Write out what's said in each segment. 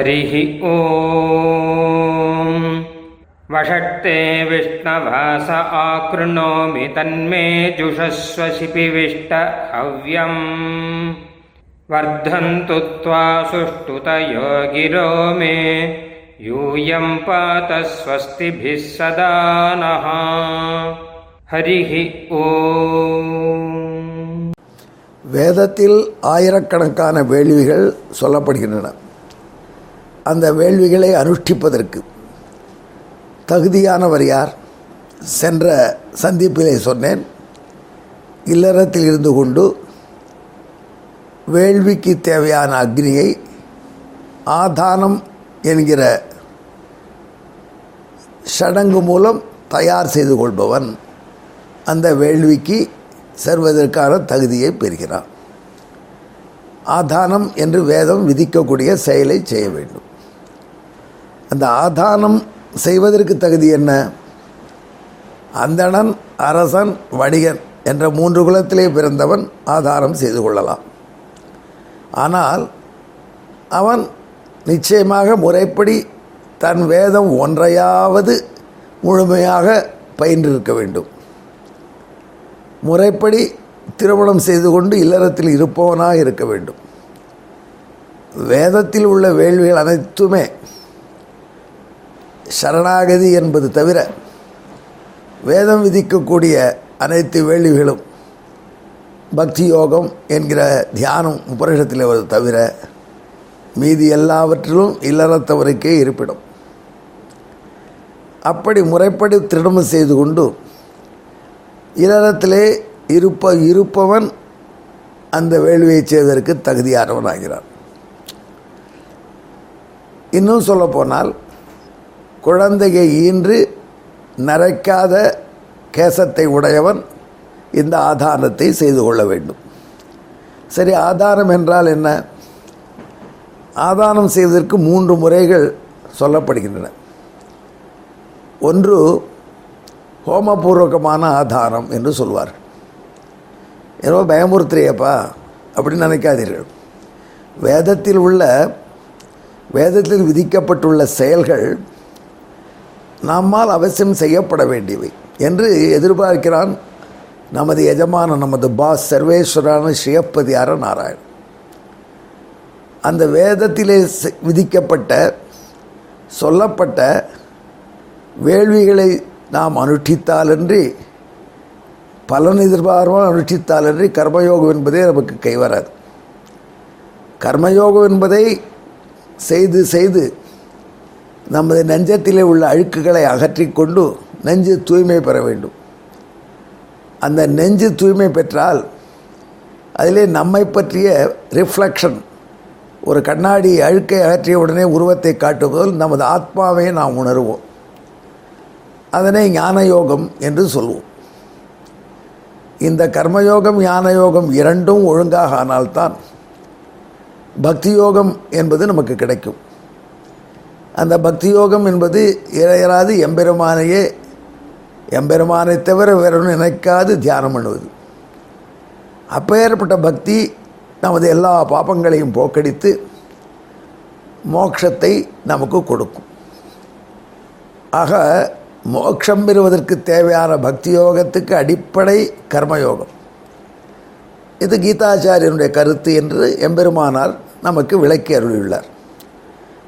हरिः ॐ वषट्ते विष्णवास आकृणोमि तन्मे जुषस्व शिपिविष्ट हव्यम् वर्धन्तु त्वा सुष्ठुतयो गिरो मे यूयं पात स्वस्तिभिः सदा नः हरिः ॐ வேதத்தில் ஆயிரக்கணக்கான வேள்விகள் சொல்லப்படுகின்றன அந்த வேள்விகளை அனுஷ்டிப்பதற்கு. தகுதியானவர் யார்? சென்ற சந்திப்பிலே சொன்னேன். இல்லறத்தில் இருந்து கொண்டு வேள்விக்கு தேவையான அக்னியை ஆதானம் என்கிற சடங்கு மூலம் தயார் செய்து கொள்பவன் அந்த வேள்விக்கு செல்வதற்கான தகுதியை பெறுகிறான். ஆதானம் என்று வேதம் விதிக்கக்கூடிய செயலை செய்ய வேண்டும். அந்த ஆதானம் செய்வதற்கு தகுதி என்ன? அந்தணன் அரசன் வணிகன் என்ற மூன்று குலத்திலே பிறந்தவன் ஆதாரம் செய்து கொள்ளலாம். ஆனால் அவன் நிச்சயமாக முறைப்படி தன் வேதம் ஒன்றையாவது முழுமையாக பயின்றிருக்க வேண்டும். முறைப்படி திருமணம் செய்து கொண்டு இல்லறத்தில் இருப்பவனாக இருக்க வேண்டும். வேதத்தில் உள்ள வேள்விகள் அனைத்துமே சரணாகதி என்பது தவிர வேதம் விதிக்கக்கூடிய அனைத்து வேள்விகளும் பக்தி யோகம் என்கிற தியானம் உபரிஷத்தில் வருவது தவிர மீதி எல்லாவற்றிலும் இல்லறத்தவருக்கே இருப்பிடும். அப்படி முறைப்படி திருமணம் செய்து கொண்டு இல்லறத்திலே இருப்ப இருப்பவன் அந்த வேள்வியை செய்வதற்கு தகுதியானவன் ஆகிறான் இன்னும் சொல்லப்போனால் குழந்தையை ஈன்று நரைக்காத கேசத்தை உடையவன் இந்த ஆதாரத்தை செய்து கொள்ள வேண்டும். சரி ஆதாரம் என்றால் என்ன? ஆதாரம் செய்வதற்கு மூன்று முறைகள் சொல்லப்படுகின்றன. ஒன்று ஹோமபூர்வகமான ஆதாரம் என்று சொல்வார்கள். ஏதோ பயமுறுத்துறியப்பா அப்படின்னு நினைக்காதீர்கள். வேதத்தில் உள்ள வேதத்தில் விதிக்கப்பட்டுள்ள செயல்கள் நம்மால் அவசியம் செய்யப்பட வேண்டியவை என்று எதிர்பார்க்கிறான் நமது எஜமான நமது பாஸ் சர்வேஸ்வரான ஸ்ரீயப்பதியார நாராயண் அந்த வேதத்திலே விதிக்கப்பட்ட சொல்லப்பட்ட வேள்விகளை நாம் அனுஷ்டித்தாலன்றி பலன் எதிர்பார்ப்பால் அனுஷ்டித்தாலன்றி கர்மயோகம் என்பதே நமக்கு கைவராது கர்மயோகம் என்பதை செய்து செய்து நமது நெஞ்சத்திலே உள்ள அழுக்குகளை அகற்றிக்கொண்டு நெஞ்சு தூய்மை பெற வேண்டும். அந்த நெஞ்சு தூய்மை பெற்றால் அதிலே நம்மை பற்றிய ரிஃப்ளெக்ஷன் ஒரு கண்ணாடி அழுக்கை அகற்றிய உடனே உருவத்தை காட்டுவதால் நமது ஆத்மாவை நாம் உணர்வோம். அதனை ஞான யோகம் என்று சொல்வோம். இந்த கர்மயோகம் ஞான யோகம் இரண்டும் ஒழுங்காக ஆனால்தான் பக்தி யோகம் என்பது நமக்கு கிடைக்கும். அந்த பக்தி யோகம் என்பது இறையராது எம்பெருமானையே எம்பெருமானை தவிர வேற நினைக்காது தியானம் பண்ணுவது. அப்பேற்பட்ட பக்தி நமது எல்லா பாப்பங்களையும் போக்கடித்து மோட்சத்தை நமக்கு கொடுக்கும். ஆக மோட்சம் பெறுவதற்கு தேவையான பக்தி யோகத்துக்கு அடிப்படை கர்மயோகம். இது கீதாச்சாரியனுடைய கருத்து என்று எம்பெருமானார் நமக்கு விளக்கி அருளியுள்ளார்.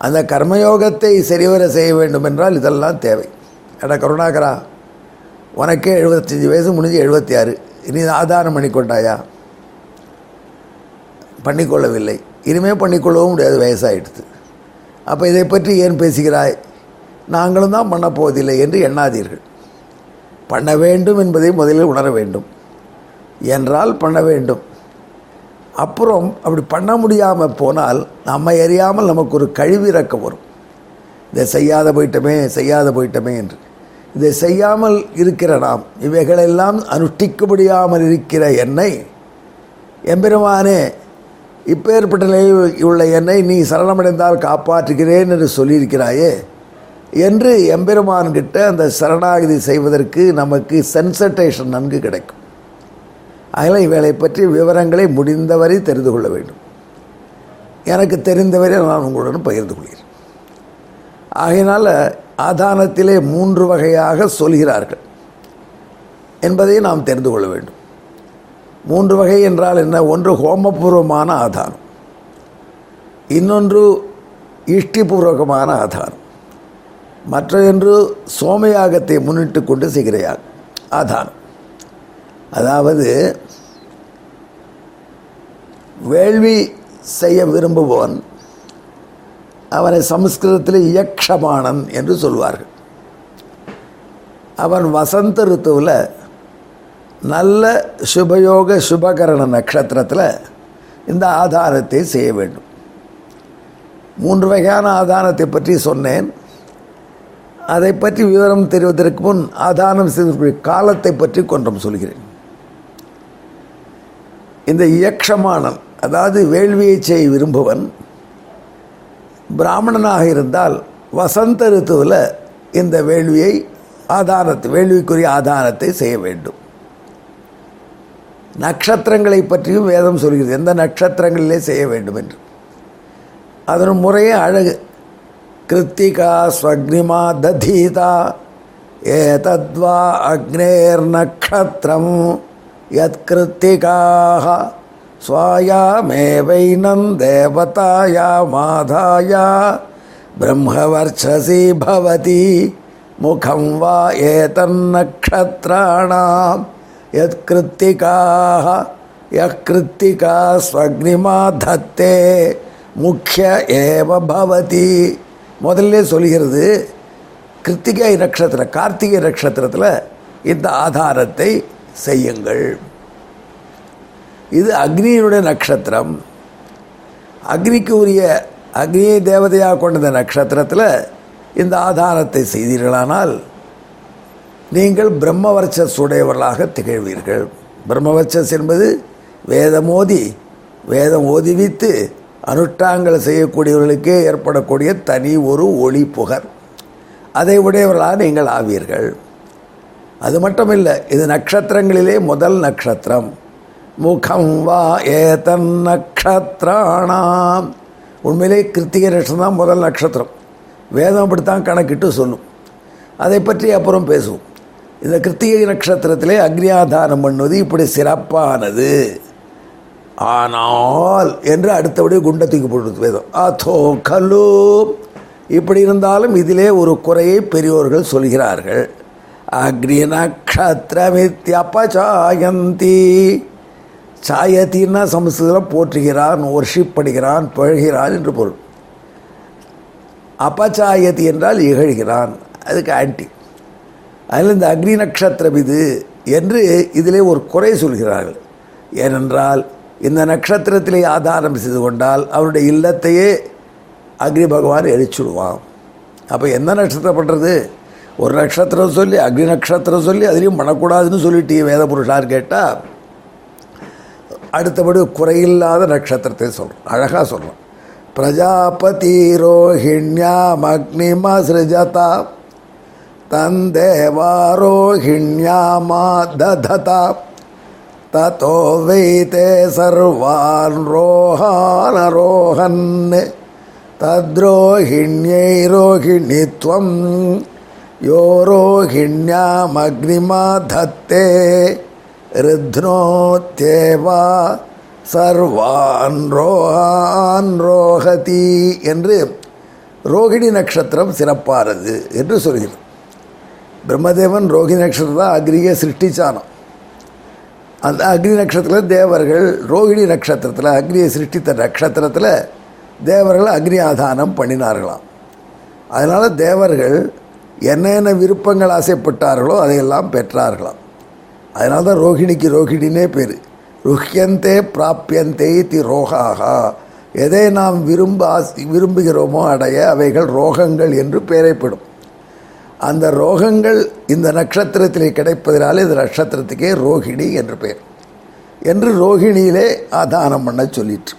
அந்த கர்மயோகத்தை சரிவர செய்ய வேண்டும் என்றால் இதெல்லாம் தேவை. ஏடா கருணாகரா உனக்கே எழுபத்தஞ்சி வயசு முடிஞ்சு எழுபத்தி ஆறு இனி ஆதாரம் பண்ணிக்கொண்டாயா? பண்ணிக்கொள்ளவில்லை. இனிமேல் பண்ணிக்கொள்ளவும் முடியாது வயசாகிடுது அப்போ இதை பற்றி ஏன் பேசுகிறாய்? நாங்களும் தான் பண்ண போவதில்லை என்று எண்ணாதீர்கள். பண்ண வேண்டும் என்பதை முதலில் உணர வேண்டும். என்றால் பண்ண வேண்டும். அப்புறம் அப்படி பண்ண முடியாமல் போனால் நம்மை அறியாமல் நமக்கு ஒரு கழிவிறக்க வரும். இதை செய்யாத போயிட்டமே செய்யாத போயிட்டமே என்று. இதை செய்யாமல் இருக்கிற நாம் இவைகளெல்லாம் அனுஷ்டிக்க முடியாமல் இருக்கிற என்னை எம்பெருமானே இப்பேற்பட்ட நிலையில் உள்ள என்னை நீ சரணமடைந்தால் காப்பாற்றுகிறேன் என்று சொல்லியிருக்கிறாயே என்று எம்பெருமான்கிட்ட அந்த சரணாகதி செய்வதற்கு நமக்கு சென்சட்டேஷன் நன்கு கிடைக்கும். அதில் வேலை பற்றி விவரங்களை முடிந்தவரை தெரிந்து கொள்ள வேண்டும். எனக்கு தெரிந்தவரை நான் உங்களுடன் பகிர்ந்து கொள்கிறேன். ஆகையினால் ஆதானத்திலே மூன்று வகையாக சொல்கிறார்கள் என்பதை நாம் தெரிந்து கொள்ள வேண்டும். மூன்று வகை என்றால் என்ன? ஒன்று ஹோமபூர்வமான ஆதானம். இன்னொன்று இஷ்டிபூர்வகமான ஆதானம். மற்றொன்று சோமயாகத்தை முன்னிட்டு கொண்டு செய்கிற ஆதானம். அதாவது வேள்வி செய்ய விரும்புபவன் அவனை சமஸ்கிருதத்தில் இயக்ஷமானன் என்று சொல்வார்கள். அவன் வசந்த ருத்துவில் நல்ல சுபயோக சுபகரண நட்சத்திரத்தில் இந்த ஆதாரத்தை செய்ய வேண்டும். மூன்று வகையான ஆதாரத்தை பற்றி சொன்னேன். அதை பற்றி விவரம் தெரிவதற்கு முன் ஆதாரம் செய்த காலத்தை பற்றி கொஞ்சம் சொல்கிறேன். இந்த இயக்ஷமானன் அதாவது வேள்வியை செய்ய விரும்புவன் பிராமணனாக இருந்தால் வசந்த ரித்துவில் இந்த வேள்வியை ஆதாரத்தை வேள்விக்குரிய ஆதாரத்தை செய்ய வேண்டும். நட்சத்திரங்களை பற்றியும் வேதம் சொல்கிறது. எந்த நட்சத்திரங்களிலே செய்ய வேண்டும் என்று அதன் முறையே அழகு. கிருத்திகா ஸ்வக்னிமா ததீதா ஏதத்வா அக்னேர் நக்ஷத்திரம். யத் கிருத்திகாக स्वायामेवैनं देवतायामाधाय ब्रह्मवर्चसि भवति मुखं वा एतन्नक्षत्राणां यत्कृत्तिकाः यः कृत्तिका स्वग्निमा धत्ते முக்கிய ஏவ பவதி முதல்ல சொல்கிறது கிருத்திகை நட்சத்திரம் கார்த்திகை நட்சத்திரத்தில் இந்த ஆதாரத்தை செய்யுங்கள். இது அக்னியினுடைய நட்சத்திரம் அக்னிக்கு உரிய அக்னியை தேவதையாக கொண்ட நட்சத்திரத்தில் இந்த ஆதாரத்தை செய்தீர்களானால் நீங்கள் பிரம்மவர்ச்சஸ் உடையவர்களாக திகழ்வீர்கள். பிரம்மவர்ச்சஸ் என்பது வேதம் ஓதி வேதம் ஓதிவித்து அனுஷ்டாங்கள் செய்யக்கூடியவர்களுக்கே ஏற்படக்கூடிய தனி ஒரு ஒளி புகர். அதை உடையவர்களாக நீங்கள் ஆவீர்கள். அது மட்டும் இல்லை இது நட்சத்திரங்களிலே முதல் நட்சத்திரம் முகம் வா ஏதன் நட்சத்திராணாம் உண்மையிலே கிருத்திகை நட்சத்திரம் தான் முதல் நட்சத்திரம் வேதம் அப்படித்தான் கணக்கிட்டு சொல்லும். அதை பற்றி அப்புறம் பேசுவோம். இந்த கிருத்திகை நட்சத்திரத்திலே அக்னியாதாரம் பண்ணுவது இப்படி சிறப்பானது. ஆனால் என்று அடுத்தபடி குண்டை தூக்கி போடுறது வேதம். அதோ கலு இப்படி இருந்தாலும் இதிலே ஒரு குறையை பெரியோர்கள் சொல்கிறார்கள். அக்னிநக்ஷத்திரமித்யப்பச்சாயந்தி சாயத்தின்னா சமஸ்கிருதத்தில் போற்றுகிறான் ஒர்ஷிப் பண்ணுகிறான் பழகிறான் என்று பொருள். அபச்சாயதி என்றால் இகழ்கிறான் அதுக்கு ஆன்டி அதில் இந்த அக்னி நட்சத்திரம் இது என்று இதிலே ஒரு குறை சொல்கிறார்கள். ஏனென்றால் இந்த நட்சத்திரத்திலே ஆதாரம் செய்து கொண்டால் அவருடைய இல்லத்தையே அக்னி பகவான் எரிச்சுடுவான். அப்போ எந்த நட்சத்திரம் பண்ணுறது ஒரு நட்சத்திரம் சொல்லி அக்னி நட்சத்திரம் சொல்லி அதுலேயும் பண்ணக்கூடாதுன்னு சொல்லிட்டு வேத புருஷார் கேட்டால் அடுத்தபடி குறையில்லாத நட்சத்திரத்தை சொல்கிறோம் அழகாக சொல்கிறோம் பிரஜாபதி ரோஹிண்யாம் அக்னிமா சிருஜதா தந்தேவாரோஹிண்யாமா தததா ததோ வைத்தே சர்வான் ரோஹானரோஹன் தத்ரோஹிண்யை ரோஹிணித்வம் யோ ரோஹிண்யாமக்னிமா தத்தே சர்வான் ரோஹான் ரோஹதி என்று ரோகிணி நட்சத்திரம் சிறப்பானது என்று சொல்கிறார் பிரம்மதேவன் ரோகிணி நட்சத்திரம் தான் அக்னியை சிருஷ்டிச்சானோ அந்த அக்னி நட்சத்திரத்தில் தேவர்கள் ரோகிணி நட்சத்திரத்தில் அக்னியை சிருஷ்டித்த நட்சத்திரத்தில் தேவர்கள் அக்னி ஆதானம் பண்ணினார்களாம். அதனால் தேவர்கள் என்னென்ன விருப்பங்கள் ஆசைப்பட்டார்களோ அதையெல்லாம் பெற்றார்களாம். அதனால தான் ரோகிணிக்கு ரோகிணினே பேர். ருஹ்யந்தே பிராப்பியந்தே தி ரோகாகா எதை நாம் விரும்ப ஆசி விரும்புகிறோமோ அடைய அவைகள் ரோகங்கள் என்று பெயரைப்படும். அந்த ரோகங்கள் இந்த நட்சத்திரத்திலே கிடைப்பதனால் இந்த நட்சத்திரத்துக்கே ரோகிணி என்று பெயர் என்று ரோகிணியிலே ஆதானம் பண்ண சொல்லிற்று.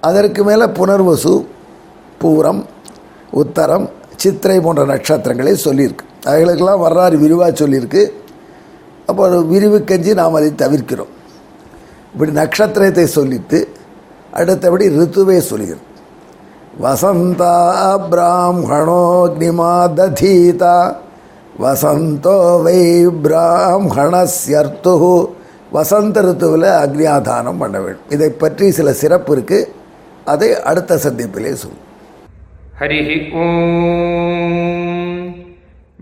அதற்கு மேலே புனர்வசு பூரம் உத்தரம் சித்திரை போன்ற நட்சத்திரங்களை சொல்லியிருக்கு. அவைகளுக்கெல்லாம் வரலாறு விரிவாக சொல்லியிருக்கு. அப்போ விரிவு கஞ்சி நாம் அதை தவிர்க்கிறோம். இப்படி நட்சத்திரத்தை சொல்லிட்டு அடுத்தபடி ரித்துவே சொல்கிறது. வசந்தா பிராமணோக்னிமா ததீதா வசந்தோ வை பிராமணஸ்யர்த்து வசந்த ரித்துவில் அக்னியாதானம் பண்ண வேண்டும். இதை பற்றி சில சிறப்பு இருக்குது அதை அடுத்த சந்திப்பிலே சொல்லும் हरिः ॐ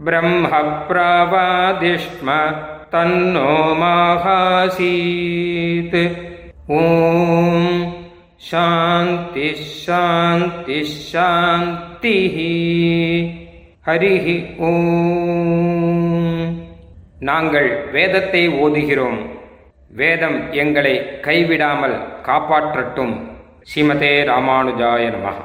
ब्रह्म प्रवादिष्म तन्नो माहासीत् ॐ शान्तिः शान्तिः शान्तिः ஹரிஹ ஓம் நாங்கள் வேதத்தை ஓதுகிறோம் வேதம் எங்களை கைவிடாமல் காப்பாற்றட்டும் ஸ்ரீமதே ராமானுஜாய நமः